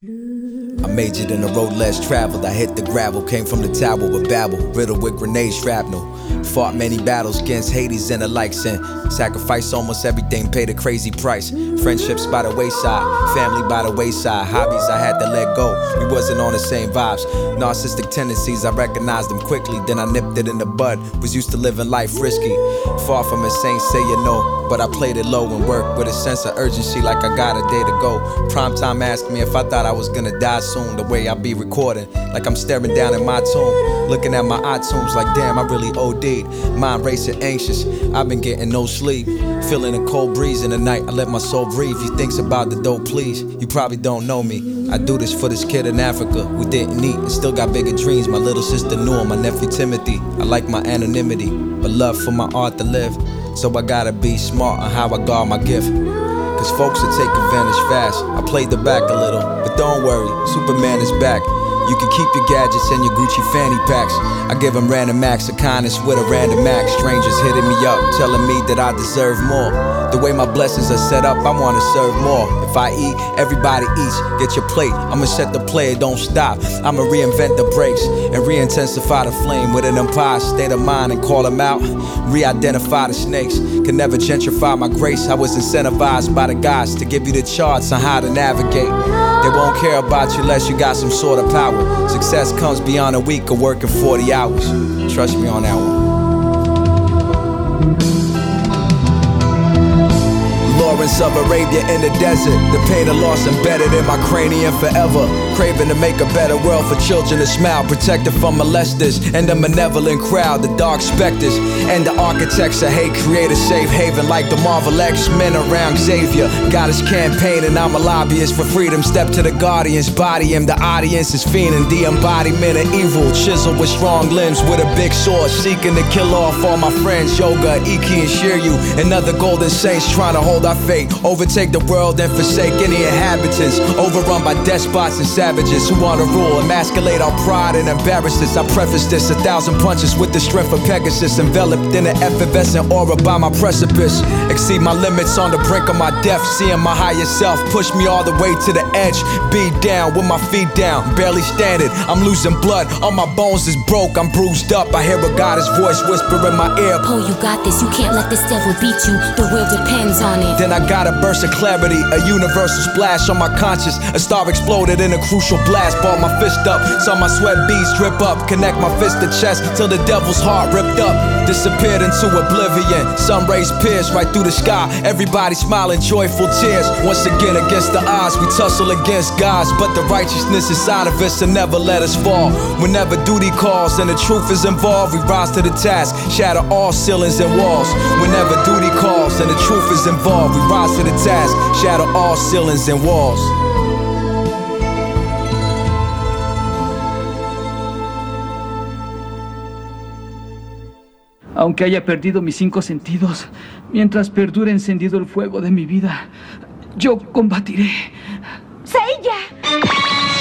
I majored in the road less traveled. I hit the gravel, came from the tower with babble, riddled with grenade shrapnel. Fought many battles against Hades and the likes, and sacrificed almost everything, paid a crazy price. Friendships by the wayside, family by the wayside, hobbies I had to let go. We wasn't on the same vibes. Narcissistic tendencies, I recognized them quickly, then I nipped it in the bud. Was used to living life risky, far from insane, say you know. But I played it low and worked with a sense of urgency, like I got a day to go. Prime time asked me if I thought I was gonna die soon, the way I be recording, like I'm staring down at my tomb, looking at my iTunes, like damn, I really OD'd. Mind racing, anxious. I've been getting no sleep, feeling a cold breeze in the night. I let my soul breathe. He thinks about the dope, please. You probably don't know me. I do this for this kid in Africa who didn't eat and still got bigger dreams. My little sister Noor, my nephew Timothy. I like my anonymity, but love for my art to live. So I gotta be smart on how I guard my gift. Cause folks will take advantage fast. I played the back a little, but don't worry, Superman is back. You can keep your gadgets and your Gucci fanny packs. I give them random acts of kindness with a random act. Strangers hitting me up, telling me that I deserve more. The way my blessings are set up, I wanna serve more. If I eat, everybody eats. Get your plate, I'ma set the play, don't stop. I'ma reinvent the breaks and re intensify the flame with an empire state of mind and call them out. Re identify the snakes, can never gentrify my grace. I was incentivized by the gods to give you the charts on how to navigate. They won't care about you unless you got some sort of power. Success comes beyond a week of working 40 hours. Trust me on that one. Lawrence of Arabia in the desert. The pain of loss embedded in my cranium forever. Craving to make a better world for children to smile. Protected from molesters and the malevolent crowd, the dark specters. And the architects of hate create a safe haven like the Marvel X Men around Xavier. Got his campaign and I'm a lobbyist for freedom. Step to the guardians, body him. The audience is fiending. The embodiment of evil. Chiseled with strong limbs with a big sword. Seeking to kill off all my friends. Hyoga, Ikki, and Shiryu. And other golden saints trying to hold our Overtake the world and forsake any inhabitants. Overrun by despots and savages who want to rule. Emasculate our pride and embarrass us. I preface this a thousand punches with the strength of Pegasus. Enveloped in an effervescent aura by my precipice. Exceed my limits on the brink of my death. Seeing my higher self push me all the way to the edge. Be down with my feet down. Barely standing. I'm losing blood. All my bones is broke. I'm bruised up. I hear a goddess voice whisper in my ear. Oh, you got this. You can't let this devil beat you. The will depends on it. Then I got a burst of clarity, a universal splash on my conscience. A star exploded in a crucial blast. Balled my fist up, saw my sweat beads drip up. Connect my fist to chest till the devil's heart ripped up. Disappeared into oblivion. Sun rays pierced right through the sky. Everybody smiling, joyful tears. Once again against the odds, we tussle against gods. But the righteousness inside of us will never let us fall. Whenever duty calls and the truth is involved, we rise to the task. Shatter all ceilings and walls. Whenever duty calls and the truth is involved, we rise to the task. Shatter all ceilings and walls. Aunque haya perdido mis cinco sentidos, mientras perdure encendido el fuego de mi vida, yo combatiré. ¡Seiya!